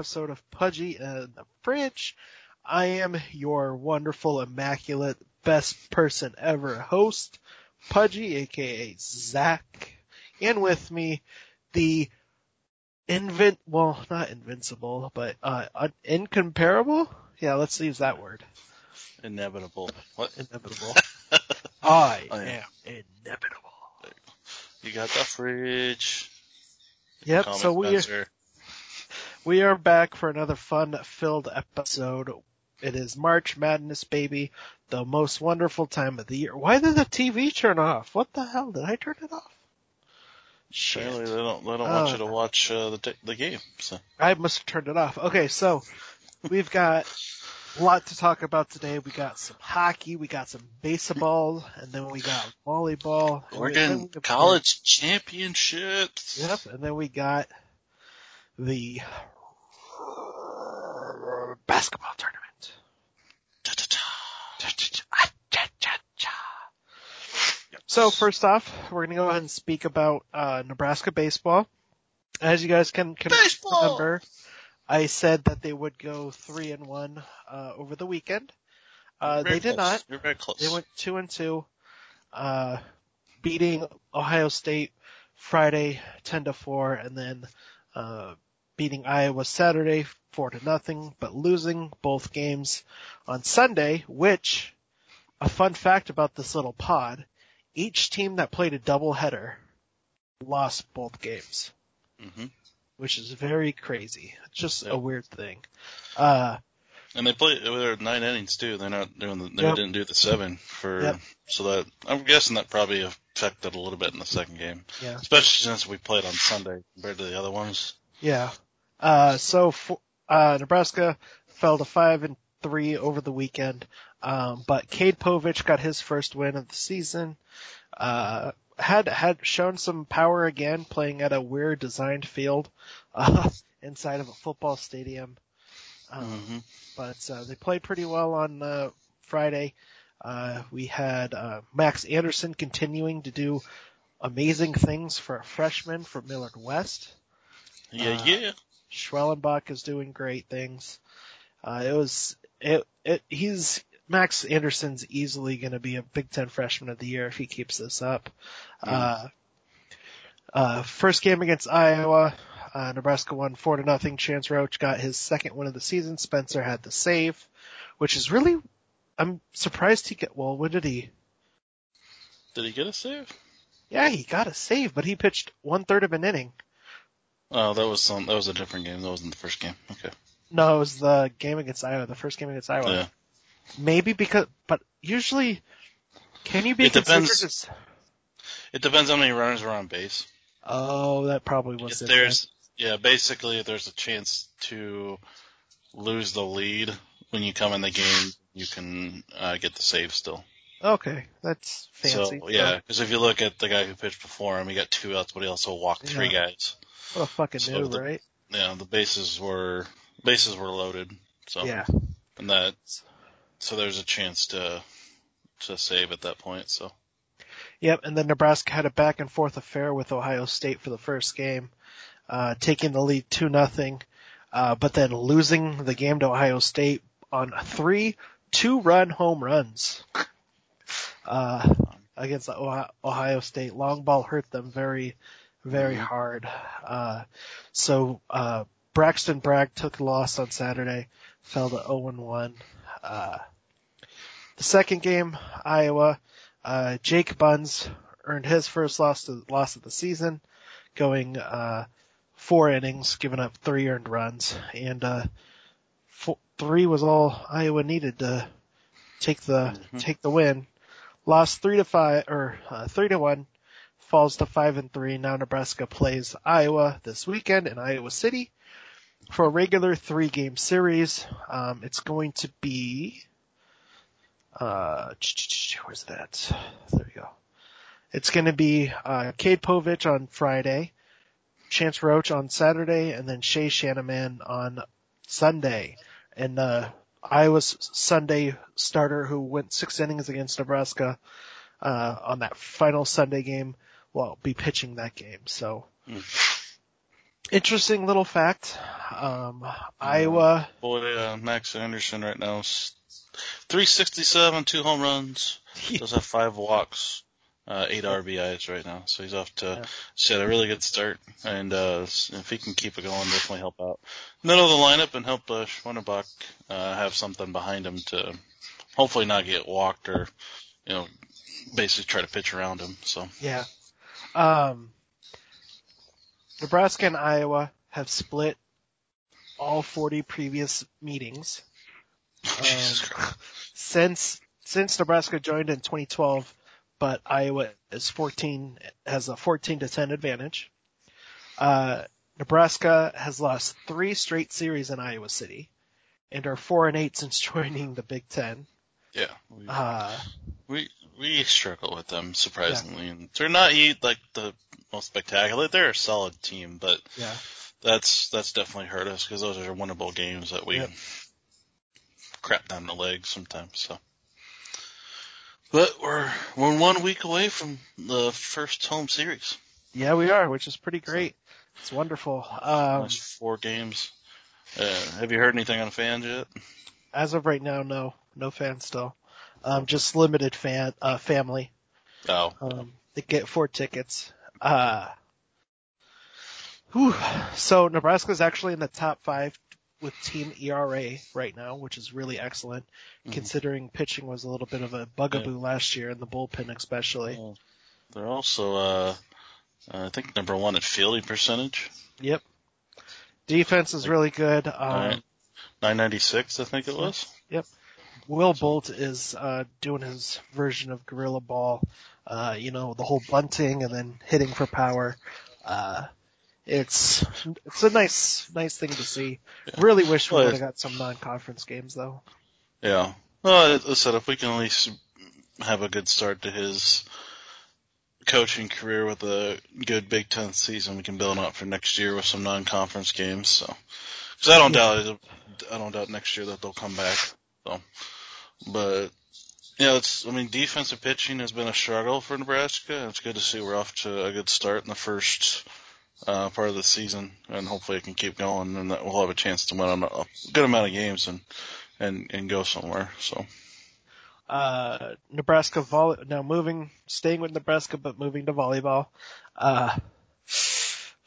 episode of Pudgy in the Fridge. I am your wonderful, immaculate, best person ever host, Pudgy, aka Zach, and with me, the invent, well, not invincible, but, uh, un- incomparable? Yeah, let's use that word. Inevitable. What? Inevitable. I Oh, yeah. am inevitable. You got the fridge. Yep, so we, Spencer. We are back for another fun-filled episode. It is March Madness, baby. The most wonderful time of the year. Why did the TV turn off? What the hell? Did I turn it off? Shit. Apparently they don't they don't want Oh. you to watch uh, the the game. So I must have turned it off. Okay, so we've got a lot to talk about today. We got some hockey, we got some baseball, and then we got volleyball. we- then Oregon we- College Championships. Yep, and then we got the basketball tournament. So first off, we're gonna go ahead and speak about uh, Nebraska baseball. As you guys can, can remember, I said that they would go three and one uh, over the weekend. Uh, they did close. not. You're very close. They went two and two, uh, beating Ohio State Friday ten to four, and then uh, beating Iowa Saturday four to nothing, but losing both games on Sunday. Which, a fun fact about this little pod, each team that played a doubleheader lost both games, hmm which is very crazy. It's just a weird thing. Uh, And they played. They were nine innings too. They're not doing. The, they Yep. didn't do the seven for. Yep. So that I'm guessing that probably affected a little bit in the second game, yeah. especially since we played on Sunday compared to the other ones. Yeah. Uh, so for, uh, Nebraska fell to five and three over the weekend. Um, but Cade Povich got his first win of the season. Uh, had, had shown some power again playing at a weird designed field, uh, inside of a football stadium. Um, hmm but uh, they played pretty well on uh, Friday. Uh, we had uh, Max Anderson continuing to do amazing things for a freshman from Millard West. Yeah, Uh, yeah. Schwellenbach is doing great things. Uh, it was, it, it, he's, Max Anderson's easily going to be a Big Ten freshman of the year if he keeps this up. Uh, uh, first game against Iowa, uh, Nebraska won four to nothing. Chance Roach got his second win of the season. Spencer had the save, which is really, I'm surprised he got, well, when did he? Did he get a save? Yeah, he got a save, but he pitched one third of an inning. Oh, that was some. That was a different game. That wasn't the first game. Okay. No, it was the game against Iowa, the first game against Iowa. Yeah. Maybe because, but usually, can you be It depends. as? It depends how many runners are on base. Oh, that probably was If it. there's, yeah, basically, there's a chance to lose the lead when you come in the game, you can uh, get the save still. Okay, that's fancy. So yeah, because if you look at the guy who pitched before him, he got two outs, but he also walked three guys. What a fucking So move, the- right? Yeah, the bases were bases were loaded. So Yeah. and that so there's a chance to to save at that point. So Yep, and then Nebraska had a back and forth affair with Ohio State for the first game, uh, taking the lead two nothing, uh, but then losing the game to Ohio State on three two run home runs, uh, against Ohio, Ohio State. Long ball hurt them very, very Mhm. hard. Uh, so, uh, Braxton Bragg took the loss on Saturday, fell to 0 and 1. Uh, the second game, Iowa, uh, Jake Buns earned his first loss to, loss of the season, going, uh, four innings, giving up three earned runs, and, uh, four, three was all Iowa needed to take the, Mhm. take the win. Lost three to five, or, uh, three to one, falls to five and three. Now Nebraska plays Iowa this weekend in Iowa City for a regular three game series. Um, it's going to be, uh, where's that? There we go. It's going to be uh, Cade Povich on Friday, Chance Roach on Saturday, and then Shay Schanaman on Sunday. and uh, Iowa's Sunday starter who went six innings against Nebraska uh, on that final Sunday game will be pitching that game. So interesting little fact. Um, Iowa. Boy, uh, Max Anderson right now is 367, two home runs, does have five walks, uh, eight RBIs right now. So he's off to, Yeah. he's had a really good start. And, uh, if he can keep it going, definitely help out. Middle of the lineup and help, uh, Schwellenbach, uh, have something behind him to hopefully not get walked or, you know, basically try to pitch around him. So, Yeah. Um, Nebraska and Iowa have split all 40 previous meetings. Um, since since Nebraska joined in 2012, but Iowa is 14 has a 14 to 10 advantage. Uh, Nebraska has lost three straight series in Iowa City, and are four and eight since joining the Big Ten. Yeah. We, Uh, we, we struggle with them, surprisingly. And they're not like the most spectacular. They're a solid team, but yeah, that's that's definitely hurt us because those are winnable games that we Yep. crap down the legs sometimes. So, but we're we're one week away from the first home series. yeah, we are, which is pretty great. It's wonderful. Um, four games. Uh, have you heard anything on fans yet? as of right now, no, no fans still. Um, just limited fan, uh, family. Oh, Um, they get four tickets. Uh, whew. so Nebraska's actually in the top five with team ERA right now, which is really excellent Mhm. considering pitching was a little bit of a bugaboo last year in the bullpen especially. Well, they're also uh, I think number one at fielding percentage. Yep. Defense is really good. Um, Alright. 996, I think it was. Will Bolt is uh, doing his version of gorilla ball. Uh, you know, the whole bunting and then hitting for power. Uh, it's it's a nice nice thing to see. Yeah. Really wish we Well, would have got some non-conference games though. Yeah. Well, I said if we can at least have a good start to his coaching career with a good Big Ten season, we can build up for next year with some non-conference games. So, because I don't Yeah. doubt, I don't doubt next year that they'll come back. So, but yeah, it's. I mean, defensive pitching has been a struggle for Nebraska. It's good to see we're off to a good start in the first uh, part of the season, and hopefully it can keep going, and that we'll have a chance to win a good amount of games and and and go somewhere. So. Uh, Nebraska volley now moving, staying with Nebraska but moving to volleyball. Uh,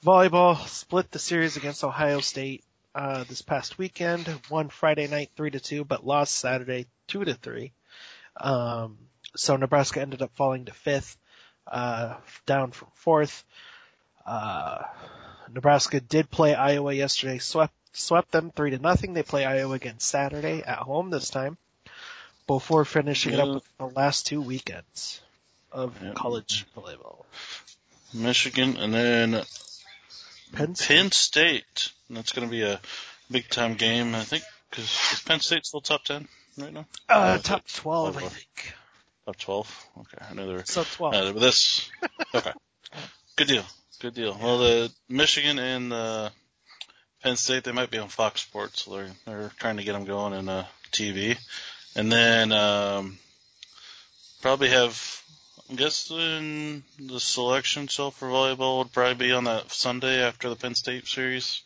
volleyball split the series against Ohio State uh, this past weekend. Won Friday night three to two, but lost Saturday two to three. Um, so Nebraska ended up falling to fifth, uh, down from fourth. Uh, Nebraska did play Iowa yesterday, swept swept them three to nothing. They play Iowa again Saturday at home this time, before finishing it Yeah. up with the last two weekends of Yeah. college volleyball. Michigan, and then Penn State. Penn State. And that's going to be a big time game, I think, because is Penn State still top 10 right now? Uh, Uh, top 12, I think. Top 12? Okay, I know they're. So 12. Uh, but this, okay. Good deal. Good deal. Well, the Michigan and uh, Penn State, they might be on Fox Sports, so they're, they're trying to get them going in uh, TV. And then um, probably have, I'm guessing the selection show for volleyball would probably be on that Sunday after the Penn State series.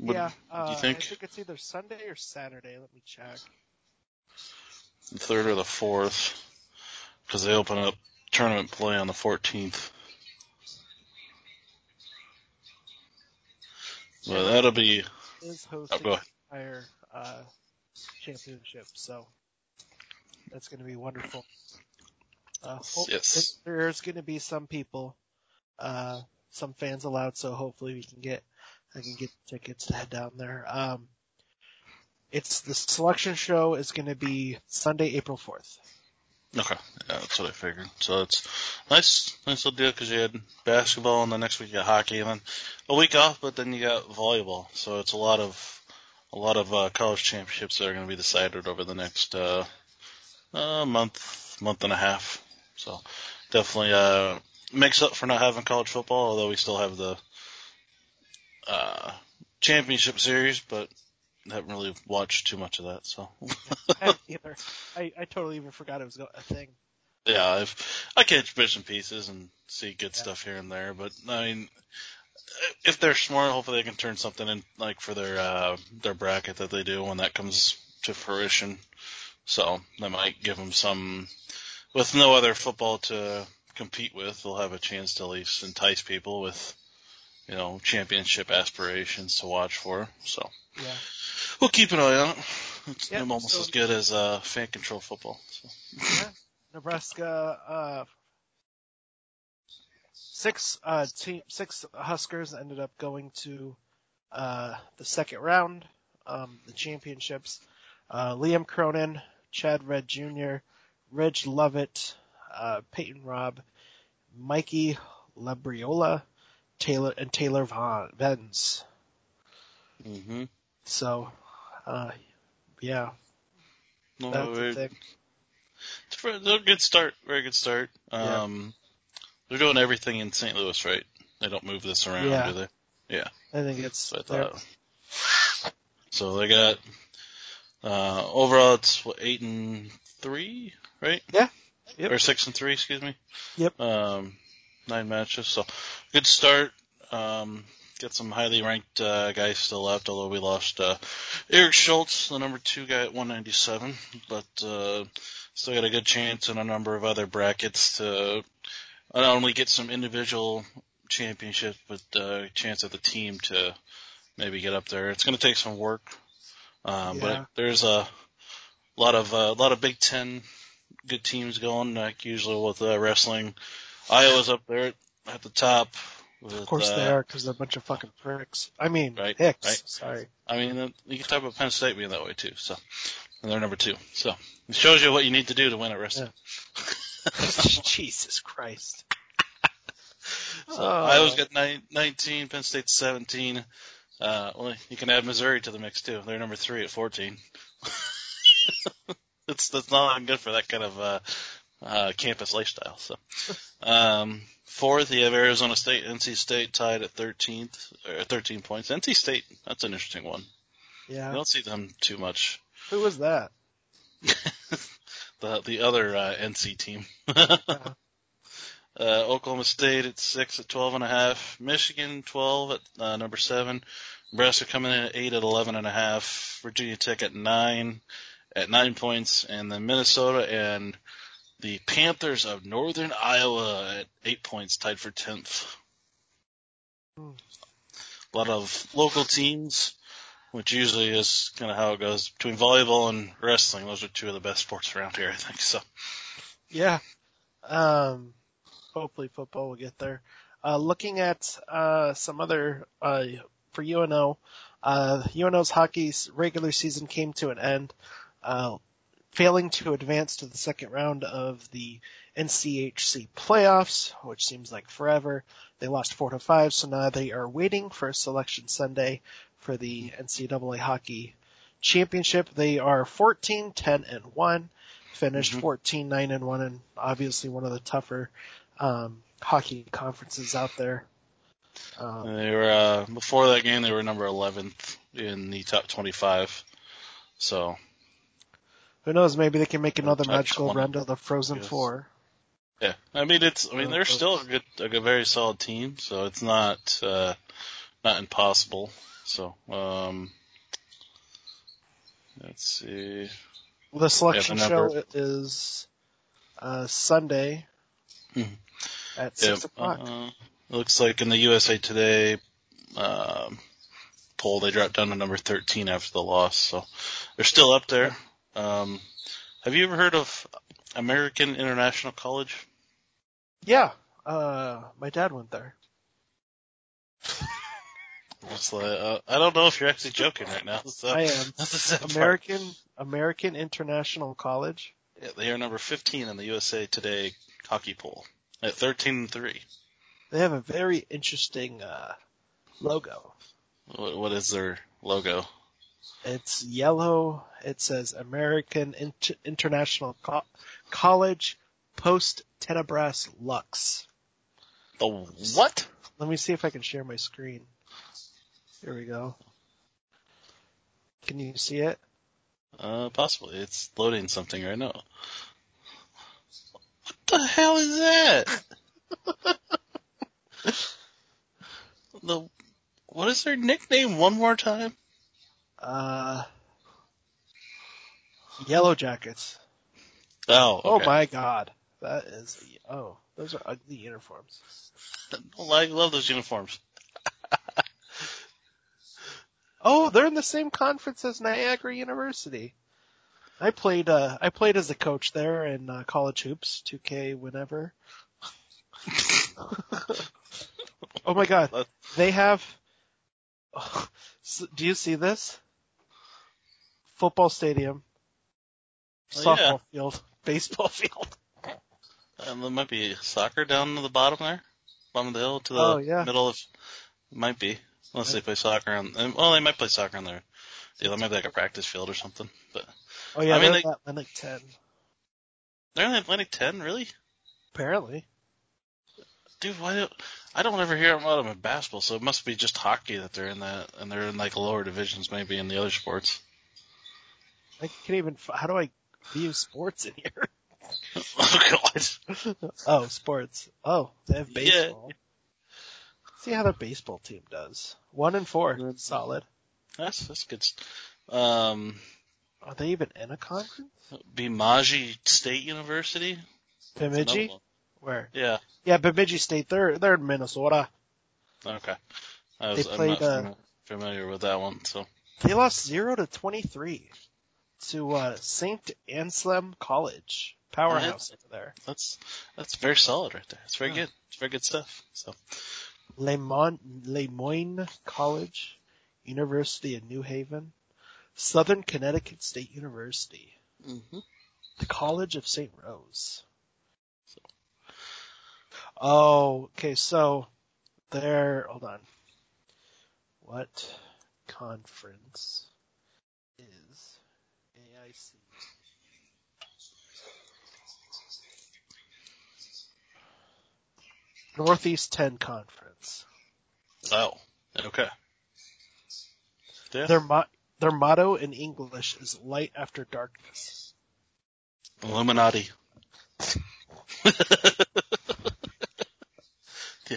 Would, yeah, uh, do you think I think it's either Sunday or Saturday. Let me check. the third or the fourth? Because they open up tournament play on the 14th. Well, that'll be Is Oh, hosting go the ahead. entire uh, championship, so that's going to be wonderful. Uh, Yes. There's going to be some people, uh, some fans allowed, so hopefully we can get, I can get tickets to head down there. Um, it's the selection show is going to be Sunday, April 4th. Okay, yeah, that's what I figured. So it's nice, nice little deal because you had basketball and the next week you got hockey and then a week off, but then you got volleyball. So it's a lot of a lot of uh, college championships that are going to be decided over the next uh, uh, month, month and a half. So definitely uh, makes up for not having college football, although we still have the uh, championship series. But haven't really watched too much of that. So I either. I, I totally even forgot it was a thing. yeah, I've I catch bits and pieces and see good Yeah. stuff here and there. But I mean, if they're smart, hopefully they can turn something in like for their uh, their bracket that they do when that comes to fruition. So that might give them some. With no other football to compete with, they'll have a chance to at least entice people with, you know, championship aspirations to watch for. So Yeah. we'll keep an eye on it. It's Yeah, almost so- as good as uh, fan control football. So. yeah. Nebraska, uh, six, uh, team, six Huskers ended up going to, uh, the second round, um, the championships. Uh, Liam Cronin, Chad Red Jr., Ridge Lovett, uh, Peyton Robb, Mikey Labriola, Taylor, and Taylor Von Venz. Mm-hmm. So, uh, yeah, No, that's very- the thing. It's a very- good start. Very good start. Yeah. Um, they're doing everything in St. Louis, right? They don't move this around, Yeah. do they? Yeah. I think it's, So I thought. So they got uh, overall it's what eight and three, right? Yeah. Yep. Or six and three, excuse me. Yep. Um, nine matches, so good start. Um, got some highly ranked uh, guys still left, although we lost uh, Eric Schultz, the number two guy at 197, but uh, still got a good chance in a number of other brackets to not only get some individual championships, but uh, a chance of the team to maybe get up there. It's going to take some work, um, Yeah. but there's a lot of a lot of Big Ten good teams going, like usually with uh, wrestling. Iowa's up there at the top. With, Of course uh, they are, because they're a bunch of fucking pricks. I mean, Right, hicks. right. Sorry. I mean, uh, you can talk about Penn State being that way too. So, and they're number two. So it shows you what you need to do to win at wrestling. Jesus Christ. So Oh. Iowa's got nine, 19, Penn State 17. Uh, well, you can add Missouri to the mix too. They're number three at 14. it's that's not good for that kind of uh, uh, campus lifestyle. So, um, fourth, you have Arizona State, NC State tied at 13th, or 13 points. NC State, that's an interesting one. Yeah. You don't see them too much. Who was that? the the other uh, NC team. Uh, Oklahoma State at six at twelve and a half. Michigan twelve at uh, number seven. Nebraska coming in at eight at eleven and a half. Virginia Tech at nine at nine points, and then Minnesota and the Panthers of Northern Iowa at eight points, tied for tenth. A lot of local teams, which usually is kind of how it goes between volleyball and wrestling. Those are two of the best sports around here, I think. So. Yeah. Um, hopefully football will get there. Uh, looking at, uh, some other, uh, for UNO, uh, UNO's hockey's regular season came to an end, uh, failing to advance to the second round of the NCHC playoffs, which seems like forever. They lost four to five, so now they are waiting for selection Sunday for the NCAA hockey championship. They are 14, 10, and 1 finished Mhm. 14, 9 and 1 and obviously one of the tougher um, hockey conferences out there. Um, They were uh, before that game. They were number 11th in the top 25. So who knows? Maybe they can make another magical 20. run to the Frozen Yes. Four. yeah, I mean it's. I mean Uh, they're uh, still a good, a good, very solid team. So it's not uh, not impossible. So um, let's see. The selection the show is uh, Sunday Mhm. at Yeah, six o'clock. uh, looks like in the USA Today um, poll they dropped down to number 13 after the loss. So they're still up there. Um, have you ever heard of American International College? yeah, uh, my dad went there. Like, uh, I don't know if you're actually joking right now. So I am sad part. American American International College. Yeah, they are number 15 in the USA Today hockey poll at 13 and three. They have a very interesting uh, logo. What is their logo? It's yellow. It says American Inter- International Co- College Post Tenebras Lux. The what? Let me see if I can share my screen. Here we go. Can you see it? Uh, possibly. It's loading something right now. What the hell is that? the what is their nickname? One more time. Uh, Yellow Jackets. Oh, Oh my god. That is, oh, those are ugly uniforms. I love those uniforms. Oh, they're in the same conference as Niagara University. I played, uh, I played as a coach there in uh, college hoops, 2K whenever. oh my god. They have, So, do you see this? Football stadium, Oh, softball field, baseball field. And there might be soccer down to the bottom there, bottom of the hill to the Oh, yeah. middle of. Might be unless they play soccer on. and- Well, they might play soccer on there. Yeah, that might be like a practice field or something. But Oh yeah, I mean, they're they- at Atlantic 10, they're in the Atlantic 10, really? apparently. Dude, why do I don't ever hear about them in basketball? So it must be just hockey that they're in that, and they're in like lower divisions, maybe in the other sports. I can't even, how do I view sports in here? oh God! Oh, sports. Oh, they have Yeah. baseball. See how the baseball team does. One and four, solid. That's that's good. Um, Are they even in a conference? Bemidji State University. Bemidji? Where? Yeah. Yeah, Bemidji State. They're they're in Minnesota. Okay. I was, They I'm not uh, familiar with that one, so. They lost zero to twenty three to uh, Saint Anselm College, powerhouse over there. That's that's very solid right there. It's very Yeah. good. It's very good stuff. So Le Mon- Le Moyne College, University of New Haven, Southern Connecticut State University, mm-hmm. the College of St. Rose. Oh, okay, so there, hold on. What conference is AIC? Northeast 10 Conference. oh okay. Yeah. Their mo- their motto in English is light after darkness. Illuminati. the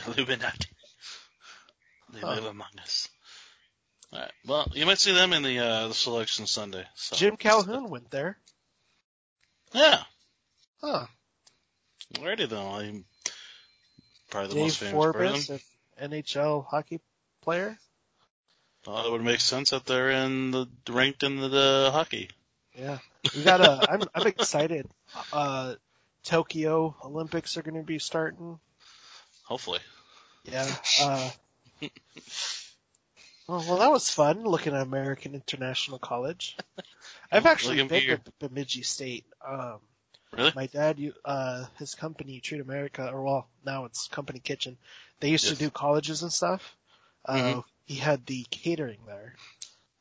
Illuminati. They Huh. live among us. Alright. Well, you might see them in the uh the selection Sunday. So Jim Calhoun went there. Yeah. Huh. Alrighty though. I'm probably the Dave most famous person. Forbes, an NHL hockey player. Well, it would make sense that they're in the ranked in the, the hockey. Yeah. We got a, I'm, I'm excited. Uh, Tokyo Olympics are going to be starting. Hopefully. Yeah. Uh, well, well, that was fun looking at American International College. I've actually been to Bemidji State. Um, Really? my dad, you- uh, his company, Treat America, or well, now it's Company Kitchen. They used Yes. to do colleges and stuff. Uh, Mhm. he had the catering there.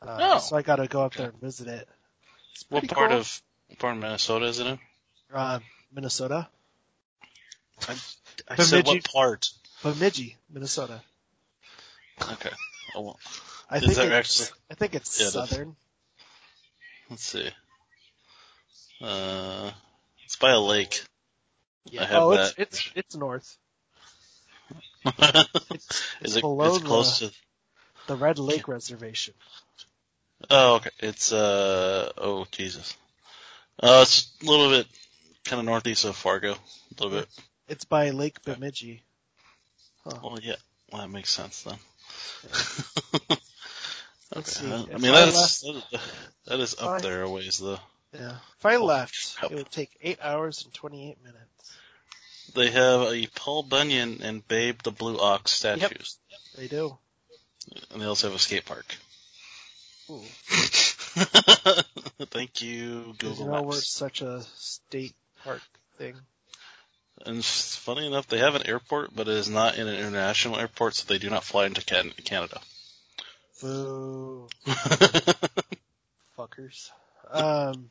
Uh, Oh. so I got to go up Okay. there and visit it. It's What part cool. of part of Minnesota is it in? uh, Minnesota? I Bemidji. said what part? Bemidji, Minnesota. Okay. I Is think actually- I think it's Yeah, southern. let's see. Uh, it's by a lake. Yeah. I have oh, that. it's it's it's north. is It's it? below It's close to. The Red Lake Reservation. Oh, okay. It's uh. Oh, Jesus. Uh, it's a little bit kind of northeast of Fargo. A little bit. It's by Lake Bemidji. Well, yeah. Well, that makes sense then. Let's see. I mean, that's that is up I- there a ways though. Yeah. If I left, help. it would take eight hours and twenty-eight minutes. They have a Paul Bunyan and Babe the Blue Ox statues, Yep, They do. and they also have a skate park. Ooh. Thank you, Did you Google know we're Maps. such a state park thing? And funny enough, they have an airport, but it is not in an international airport, so they do not fly into Canada. Boo. Fuckers. Um.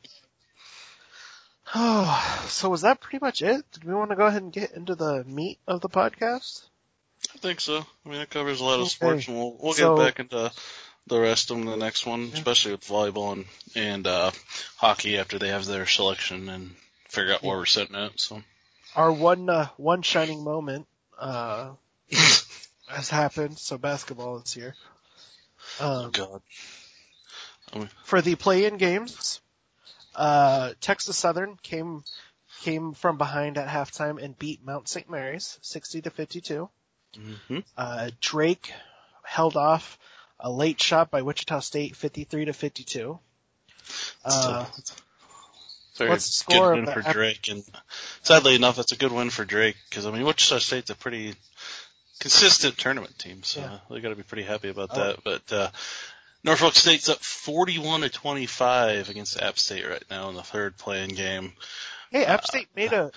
Oh, so was that pretty much it? Did we want to go ahead and get into the meat of the podcast? I think so. I mean, it covers a lot of Okay. sports, and we'll we'll So- get back into the rest of them the next one, especially with volleyball and and uh, hockey after they have their selection and figure out where we're sitting at. So Our one uh, one shining moment uh, has happened. So basketball is here. Um, God, for the play-in games, uh, Texas Southern came came from behind at halftime and beat Mount St. Mary's 60 to 52. hmm Uh, Drake held off a late shot by Wichita State 53 to 52. Uh, very what's the score good of win for Drake, and sadly enough, it's a good win for Drake because I mean Wichita State's a pretty consistent tournament team, so Yeah. they got to be pretty happy about Oh. that. But uh, Norfolk State's up 41 to 25 against App State right now in the third playing game. hey, App State made a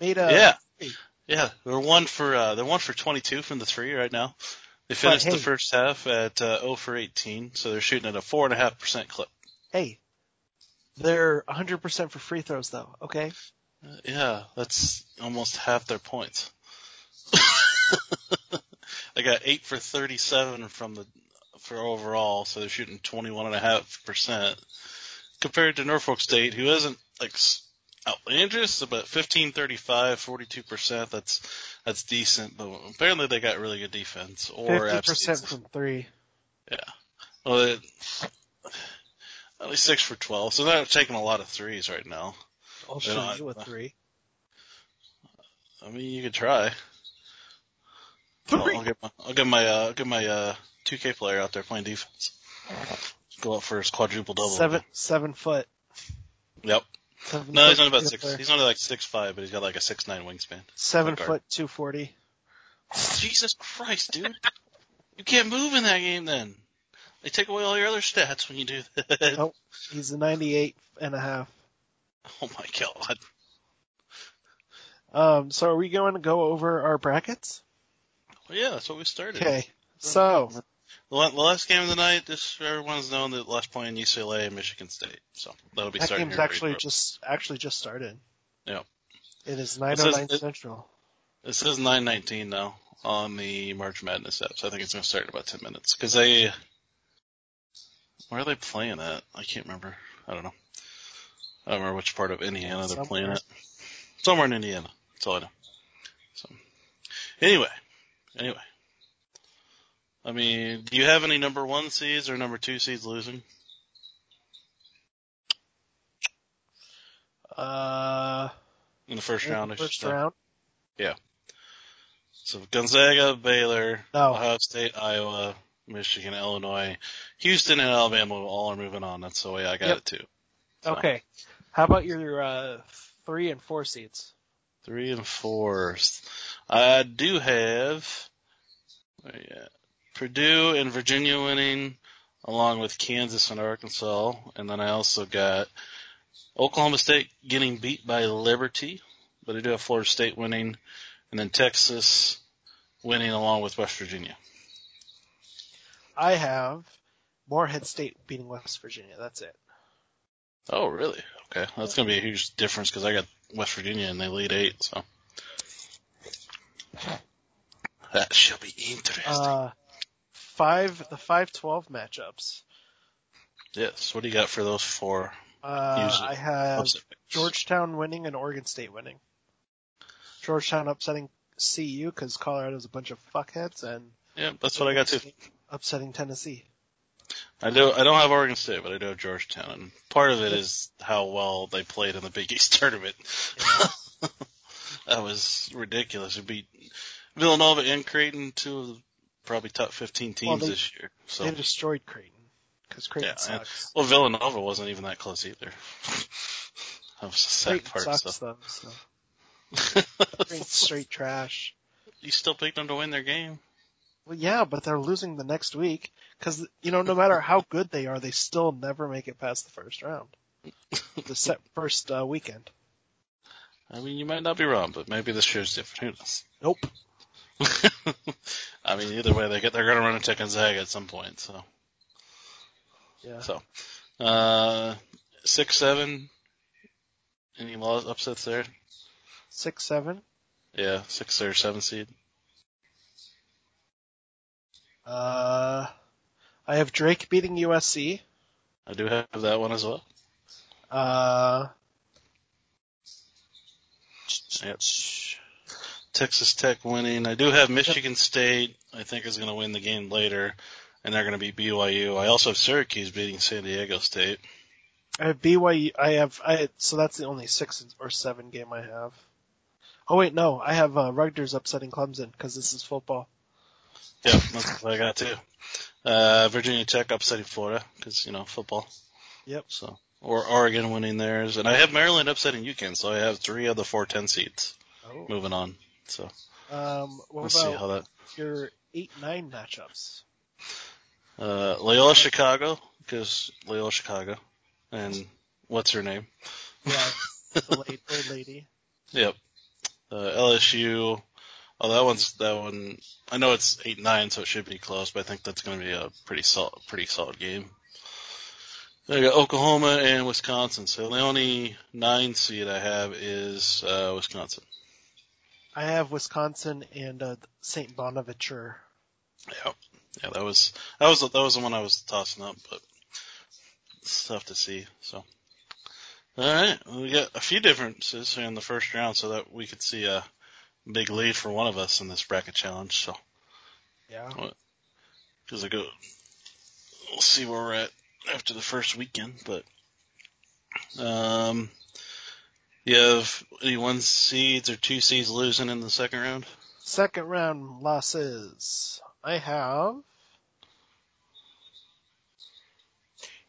made a yeah, yeah, they're one for uh, they're one for 22 from the three right now. They finished hey. the first half at uh, 0 for 18, so they're shooting at a four and a half percent clip. hey. They're 100% for free throws though. Okay. Uh, Yeah, that's almost half their points. they got eight for thirty-seven from the for overall, so they're shooting twenty-one and a half percent. Compared to Norfolk State, who isn't like s- outlandish, but 15, 35, 42 percent. That's that's decent, but apparently they got really good defense. Or App 50% State's- from three. Yeah. well, it, at least six for twelve, so they're taking a lot of threes right now. I'll show not- you a three. I mean, you could try. I'll, Three. I'll get my I'll get my uh, get my uh 2K player out there playing defense. Go up for his quadruple double. Seven seven foot. Yep. Seven No, he's only about six. player. He's only like six five, but he's got like a six nine wingspan. Seven foot two forty. Jesus Christ, dude! you can't move in that game. Then they take away all your other stats when you do that. Oh. He's a 98 and a half. Oh my god. Um, so are we going to go over our brackets? Well, yeah, that's what we started. Okay. So, The last game of the night, just so everyone's known that last playing UCLA and Michigan State. So that'll be that starting game's actually just, actually just started. Yep. It is says 909 Central. It says 9:19 now on the March Madness app, so I think it's going to start in about 10 minutes. Because they, where are they playing at? I can't remember. I don't know. I don't remember which part of Indiana they're playing at. Somewhere in Indiana. That's all I know. So, anyway, anyway. I mean, do you have any number one seeds or number two seeds losing? Uh, In the first round, I should first round. So Gonzaga, Baylor, No. Ohio State, Iowa, Michigan, Illinois, Houston, and Alabama all are moving on. That's the way I got Yep. it too. So, Okay. How about your, uh, three and four seeds? Three and four. I do have you? Purdue and Virginia winning, along with Kansas and Arkansas, and then I also got Oklahoma State getting beat by Liberty, but I do have Florida State winning, and then Texas winning along with West Virginia. I have Morehead State beating West Virginia. That's it. Oh, really? Okay, that's gonna be a huge difference because I got West Virginia and they lead eight, so that should be interesting. Uh, five, the 5-12 matchups. yes. What do you got for those four? Uh, Usually I have? Georgetown winning and Oregon State winning. Georgetown upsetting CU because Colorado's a bunch of fuckheads and Yeah, that's what I got too. Upsetting Tennessee. I do. I don't have Oregon State, but I do have Georgetown, and part of it is how well they played in the Big East tournament. that was ridiculous. It beat Villanova and Creighton, two of the probably top 15 teams Well, they- this year. So They destroyed Creighton because Creighton Yeah, and- sucks. Well, Villanova wasn't even that close either. that was the sad Creighton part. sucks So. though. So straight trash. you still picked them to win their game. Well, yeah, but they're losing the next week because you know no matter how good they are, they still never make it past the first round, the set first uh, weekend. I mean, you might not be wrong, but maybe this year's different. Who knows? Nope. I mean, either way, they get they're going to run into Gonzaga at some point. So, Yeah. so uh, six seven. Any loss upsets there? Six seven. Yeah, six or seven seed. Uh, I have Drake beating USC. I do have that one as well. Uh, Yep. Texas Tech winning. I do have Michigan State. I think is going to win the game later, and they're going to beat BYU. I also have Syracuse beating San Diego State. I have BYU. I have I. So that's the only six or seven game I have. Oh wait, no, I have uh, Rutgers upsetting Clemson because this is football. Yep, that's what I got too. Uh, Virginia Tech upsetting Florida because you know football. Yep. So or Oregon winning theirs, and I have Maryland upsetting UConn, so I have three of the four ten seeds Oh. moving on. So Um, what let's see how that. your eight nine matchups? Uh, Loyola Chicago because Loyola Chicago, and what's her name? Yeah, the late old lady. Yep. Uh, LSU. Oh, that one's that one. I know it's eight nine, so it should be close, but I think that's going to be a pretty solid, pretty solid game. Then I got Oklahoma and Wisconsin. So the only nine seed I have is uh, Wisconsin. I have Wisconsin and uh, Saint Bonaventure. Yeah, yeah, that was that was that was the one I was tossing up, but it's tough to see. So, all right, we got a few differences in the first round, so that we could see a big lead for one of us in this bracket challenge. So. Yeah. because I go, we'll see where we're at after the first weekend. But um, you have any one seeds or two seeds losing in the second round? Second round losses. I have.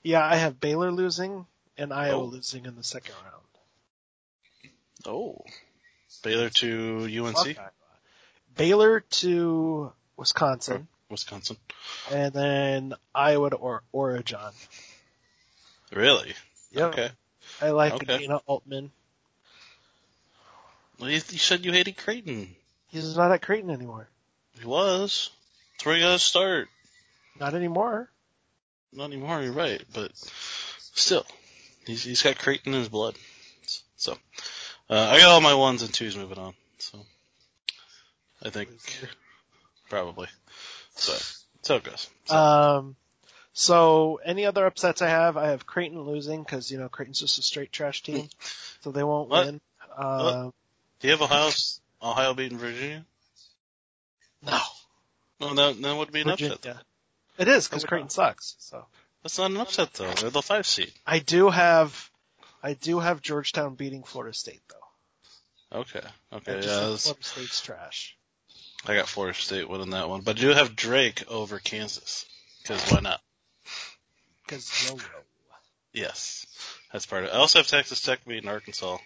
Yeah, I have Baylor losing and Iowa Oh. losing in the second round. Oh, Baylor to UNC, Okay. Baylor to Wisconsin, Wisconsin. and then Iowa to or- Oregon. Really? Yep. Okay. I like Okay. Dana Altman. Well, you, you said you hated Creighton. He's not at Creighton anymore. He was. That's where you got to start. Not anymore. Not anymore. You're right, but still, he's he's got Creighton in his blood. So, uh, I got all my ones and twos moving on. So, I think probably. So, that's how it goes. So, Um, so any other upsets I have, I have Creighton losing because you know Creighton's just a straight trash team, so they won't What? win. Uh, do you have Ohio Ohio beating Virginia? no, No, that that would be an Virginia. upset. It is because. Creighton sucks. So That's not an upset though. They're the five seed. I do have, I do have Georgetown beating Florida State though. Okay. Okay. Yeah, Florida State's trash. I got Florida State winning that one, but I do have Drake over Kansas because why not? Because yo Yes, that's part of it. I also have Texas Tech beating Arkansas.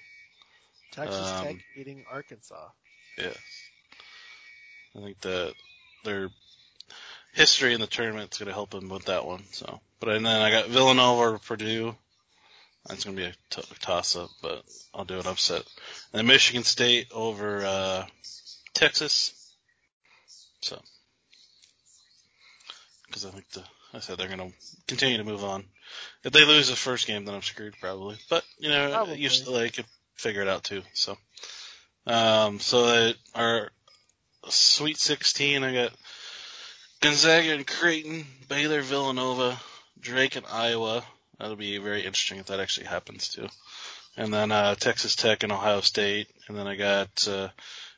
Texas Um, Tech beating Arkansas. Yes. I think that their history in the tournament is going to help them with that one. So, but and then I got Villanova or Purdue. That's going to be a t- toss up, but I'll do an upset. And Michigan State over uh, Texas. So, because I think the I said they're going to continue to move on. If they lose the first game, then I'm screwed probably. But you know, Probably. usually they could figure it out too. So, um, so that our Sweet 16, I got Gonzaga and Creighton, Baylor, Villanova, Drake and Iowa. That'll be very interesting if that actually happens too. And then uh, Texas Tech and Ohio State, and then I got uh,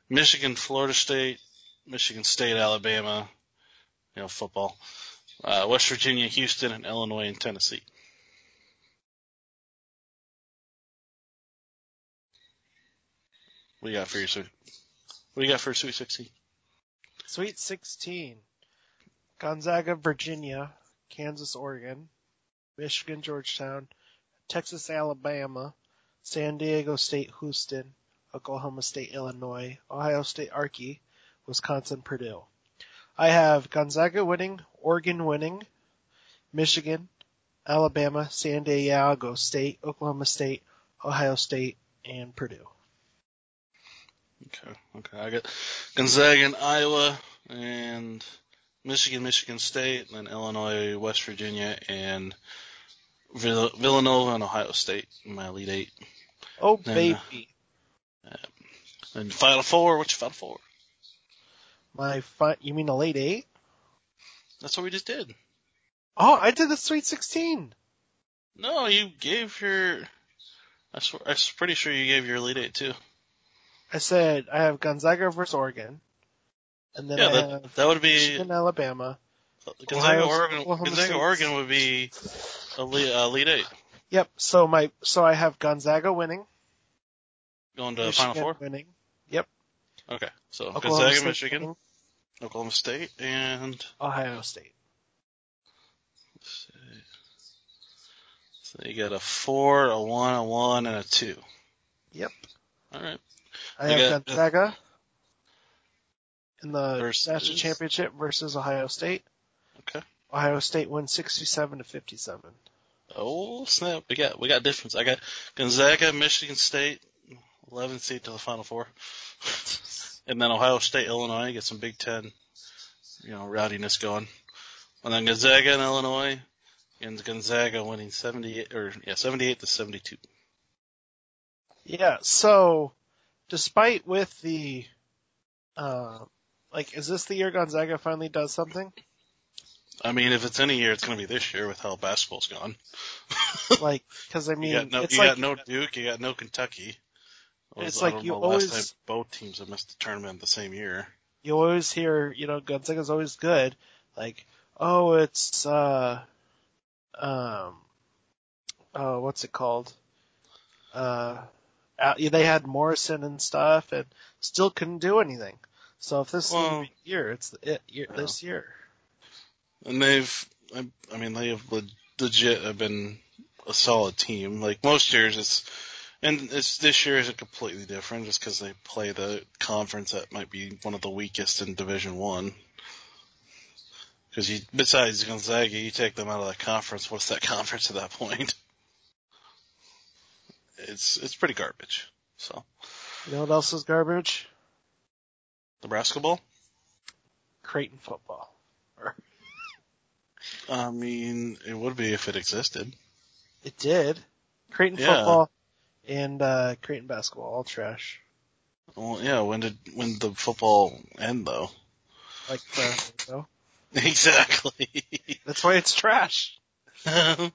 Michigan, Florida State, Michigan State, Alabama, you know, football. Uh, West Virginia, Houston, and Illinois and Tennessee. What do you got for your Sweet? What do you got for Sweet 16? Sweet 16. Gonzaga, Virginia, Kansas, Oregon, Michigan, Georgetown, Texas, Alabama, San Diego State, Houston, Oklahoma State, Illinois, Ohio State, Archie, Wisconsin, Purdue. I have Gonzaga winning, Oregon winning, Michigan, Alabama, San Diego State, Oklahoma State, Ohio State, and Purdue. Okay, okay. I got Gonzaga and Iowa and Michigan, Michigan State, and then Illinois, West Virginia, and Vill- Villanova and Ohio State in my Elite Eight. Oh Then, uh, baby. And Final Four, what's your Final Four? My fi- you mean the late eight? That's what we just did. Oh, I did the Sweet 16. No, you gave your. I swear, I'm pretty sure you gave your Elite Eight too. I said I have Gonzaga versus Oregon, and then Yeah, I that have that would be Michigan, Alabama. Gonzaga, Ohio- Oregon. Oklahoma Gonzaga. Oregon would be Elite, uh, Elite Eight Yep. So my so I have Gonzaga winning, going to Michigan Final Four. winning, Yep. Okay, so Oklahoma Gonzaga, State Michigan, winning, Oklahoma State, and Ohio State. so you got a four, a one, a one, and a two. Yep. All right. I have got- Gonzaga in the Versus- national championship versus Ohio State. Okay. Ohio State wins 67 to 57. Oh snap! We got we got difference. I got Gonzaga, Michigan State, 11 seed to the Final Four, and then Ohio State, Illinois get some Big Ten, you know, rowdiness going, and then Gonzaga and Illinois, and Gonzaga winning 78 or yeah 78 to 72. Yeah. So, despite with the, uh, like, is this the year Gonzaga finally does something? I mean, if it's any year, it's going to be this year with how basketball's gone. Like, because I mean, you got no, you like got no Duke, you got no Kentucky. Was- It's like you know the last always- time both teams have missed the tournament the same year. you always hear, you know, Gonzaga's always good. Like, oh, it's, uh, um, oh, what's it called? Uh, they had Morrison and stuff and still couldn't do anything. So if this is Well- the year, it's the it, year, Yeah. this year. And they've, I, I mean, they have le- legit have been a solid team. Like most years, it's, and it's this year isn't completely different just because they play the conference that might be one of the weakest in Division One. Because you, besides Gonzaga, you take them out of that conference. What's that conference at that point? It's it's pretty garbage. So You know what else is garbage? the basketball. Creighton football. I mean, it would be if it existed. It did. Creighton Yeah. football and uh Creighton basketball, all trash. Well, yeah. When did when did the football end though? Like ago. Exactly. That's why it's trash. I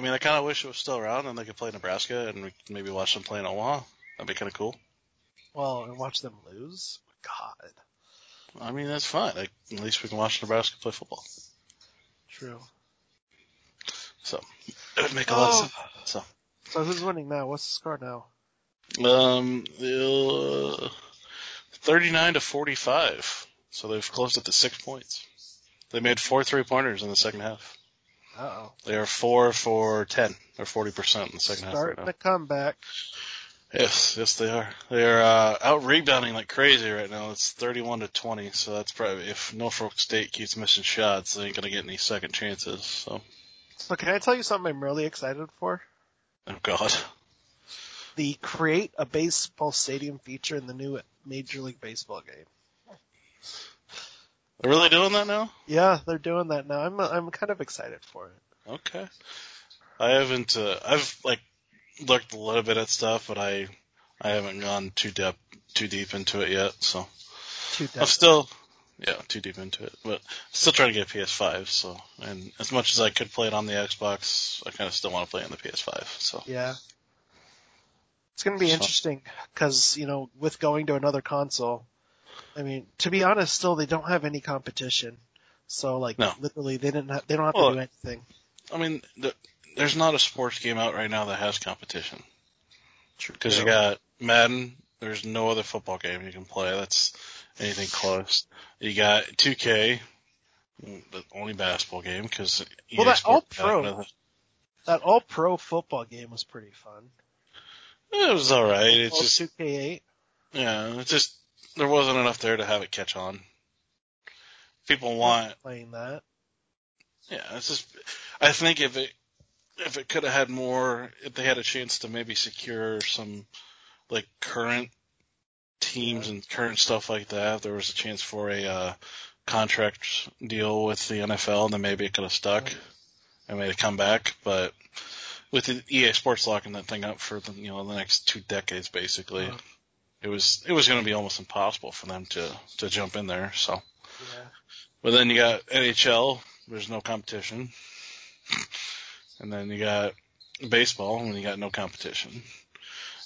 mean, I kind of wish it was still around and they could play Nebraska and we could maybe watch them play in Omaha. That'd be kind of cool. Well, and watch them lose. God. I mean, that's fine. Like, at least we can watch Nebraska play football. True. So it would make a lot of sense. So, So who's winning now? What's the score now? um, uh, 39 to 45. So they've closed it to six points. They made four three pointers in the second half. Uh oh. They are four for 10 or 40% in the second half right Starting now. a comeback. Yes, yes they are. They're uh, out rebounding like crazy right now. It's 31 to 20, so that's probably if Norfolk State keeps missing shots, they ain't gonna get any second chances. So, So can I tell you something I'm really excited for? oh god, The create a baseball stadium feature in the new Major League Baseball game. they're really doing that now? Yeah, they're doing that now. I'm I'm kind of excited for it. Okay. I haven't. Uh, I've like looked a little bit at stuff, but I I haven't gone too deep too deep into it yet. So I'm still yeah too deep into it, but still trying to get a PS5. So and as much as I could play it on the Xbox, I kind of still want to play it on the PS5. So Yeah. It's going to be So- interesting because, you know, with going to another console, I mean, to be honest, still they don't have any competition. So like No. literally they didn't have, they don't have Well, to do anything. I mean, the, there's not a sports game out right now that has competition True. because you got Madden. There's no other football game you can play that's anything close. You got 2K, the only basketball game because Well, that All-Pro- that all pro football game was pretty fun. It was all right. It's All just 2K8. yeah, it's just there wasn't enough there to have it catch on. People want playing that. Yeah, it's just. I think if it if it could have had more, if they had a chance to maybe secure some like current teams and current stuff like that, if there was a chance for a uh, contract deal with the NFL, and then maybe it could have stuck and made a comeback. But with the EA Sports locking that thing up for the you know the next two decades, basically, Uh-huh. it was it was going to be almost impossible for them to to jump in there. So. Yeah. But then you got NHL there's no competition. And then you got baseball when you got no competition.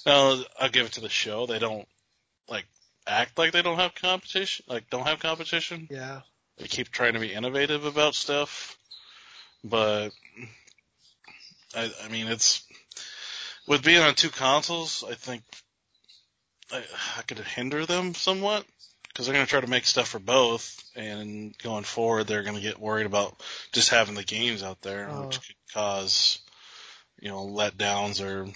Now, I'll give it to the show. They don't, like, act like they don't have competition, like, don't have competition. Yeah. They keep trying to be innovative about stuff. But, I, I mean, it's, with being on two consoles, I think I, I could hinder them somewhat because they're going to try to make stuff for both, and going forward, they're going to get worried about just having the games out there, Oh. which could cause, you know, letdowns or,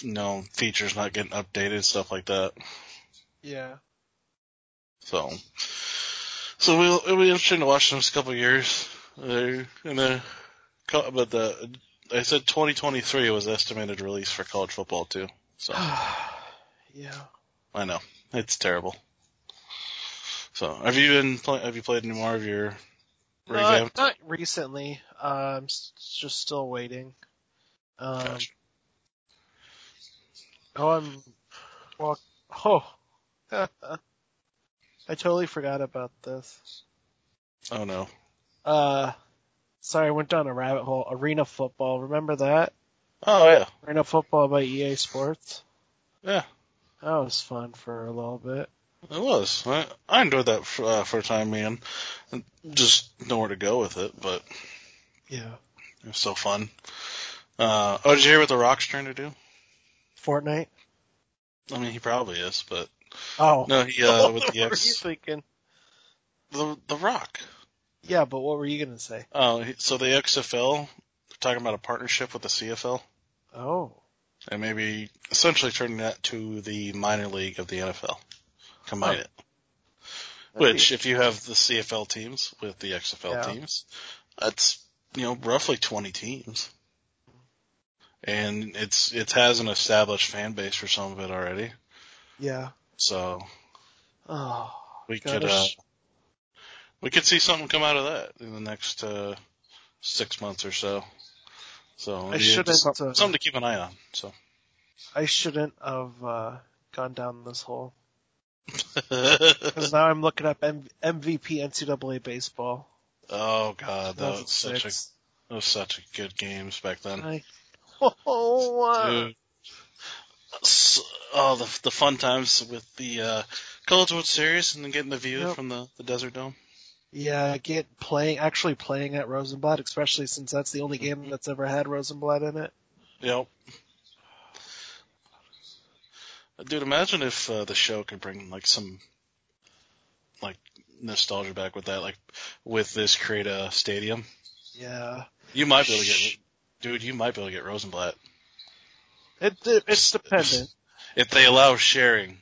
you know, features not getting updated, stuff like that. Yeah. So, so we'll, it'll be interesting to watch the next couple of years. They're gonna, but the, I said 2023 was estimated release for college football too. So, yeah. I know. It's terrible. So, have you been play, have you played any more of your revamped? Not, not recently. Um, s- just still waiting. Um, Gotcha. oh, I'm, well, oh, I totally forgot about this. Oh no. Uh, sorry, I went down a rabbit hole. Arena football, remember that? Oh yeah. Arena football by EA Sports. Yeah. That was fun for a little bit. It was. I, I enjoyed that for, uh, for a time being. Just nowhere to go with it, but Yeah. it was so fun. Uh, oh, did you hear what The Rock's trying to do? Fortnite. I mean, he probably is, but Oh. no, he uh, with what the were you X, thinking? the The Rock. Yeah, but what were you gonna say? Oh, so the XFL they're talking about a partnership with the CFL, Oh. and maybe essentially turning that to the minor league of the NFL. Combine Oh. it. That'd Which, be- if you have the CFL teams with the XFL Yeah. teams, that's you know roughly 20 teams, and it's it has an established fan base for some of it already. Yeah. So Oh. we Gotta could uh, we could see something come out of that in the next uh, six months or so. So I shouldn't, just uh, something to keep an eye on. So I shouldn't have uh, gone down this hole because now I'm looking up M- MVP NCAA baseball. oh god, that was such a 2006. that was such a good games back then. I, oh, uh, Dude. S- Oh, the the fun times with the uh, College World Series and then getting the view Yep. from the, the Desert Dome. yeah, get playing actually playing at Rosenblatt, especially since that's the only game that's ever had Rosenblatt in it. Yep. Dude, imagine if uh, the show could bring like some like nostalgia back with that, like with this create a stadium. Yeah, You might be able to get, dude. You might be able to get Rosenblatt it, it it's dependent. if they allow sharing.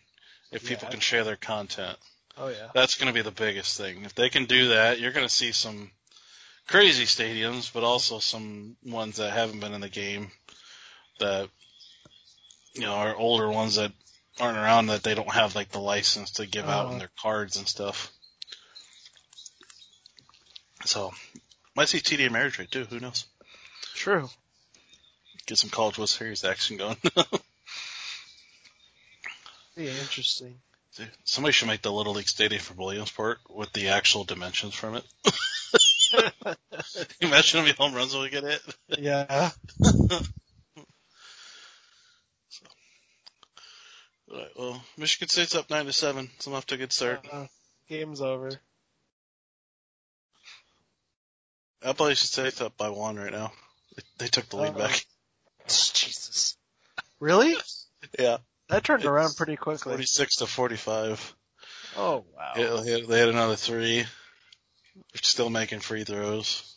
If people can share their content, Oh yeah, that's going to be the biggest thing. If they can do that, you're going to see some crazy stadiums, but also some ones that haven't been in the game that you know are older ones that aren't around that they don't have like the license to give out in Uh-huh. their cards and stuff. So might see TD Ameritrade too. Who knows? true. Get some College World Series action going. Yeah, interesting. Dude, somebody should make the Little League Stadium for Williamsport with the actual dimensions from it. Imagine how many home runs we get hit. Yeah, Alright, well, Michigan State's up nine to seven. So I'm off to a good start. uh, game's over. Appalachian State's up by one right now. They, they took the lead Uh-oh. back. Jesus, really? Yeah, That turned It's around pretty quickly. forty-six to forty-five. Oh wow. Yeah, they had, they had another three. They're still making free throws.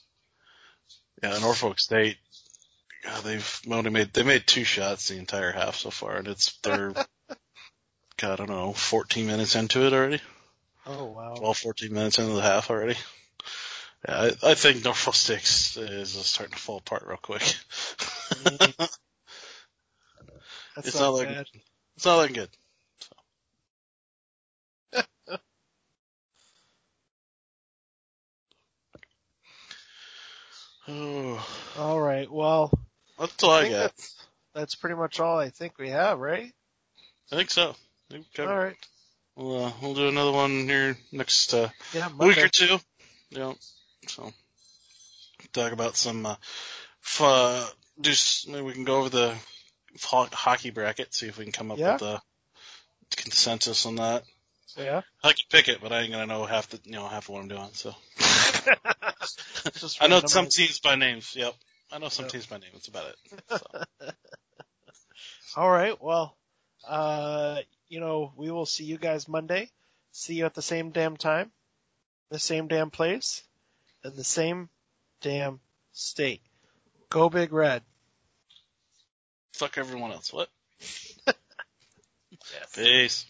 Yeah, Norfolk State. God, they've only made they made two shots the entire half so far, and it's they're God, I don't know, 14 minutes into it already. Oh wow. 12, 14 minutes into the half already. Yeah, I, I think Norfolk Sticks is starting to fall apart real quick. Mm-hmm. That's it's not not like- bad. it's not looking good. Oh, All right. Well, that's all I, think got. that's that's pretty much all I think we have, right? I think so. We've All right. We'll, uh, we'll do another one here next uh, Yeah. week or two. Yeah. So, talk about some, uh, f- do, s- maybe we can go over the ho- hockey bracket, see if we can come up Yeah. with a consensus on that. Yeah. I can pick it, but I ain't gonna know half the, you know, half of what I'm doing, so. I know some teams by names, yep. I know some Yep. teams by name, that's about it. So. All right. Well, uh, you know, we will see you guys Monday. See you at the same damn time, the same damn place, and the same damn state. Go Big Red. Fuck everyone else, what? Yes. Peace.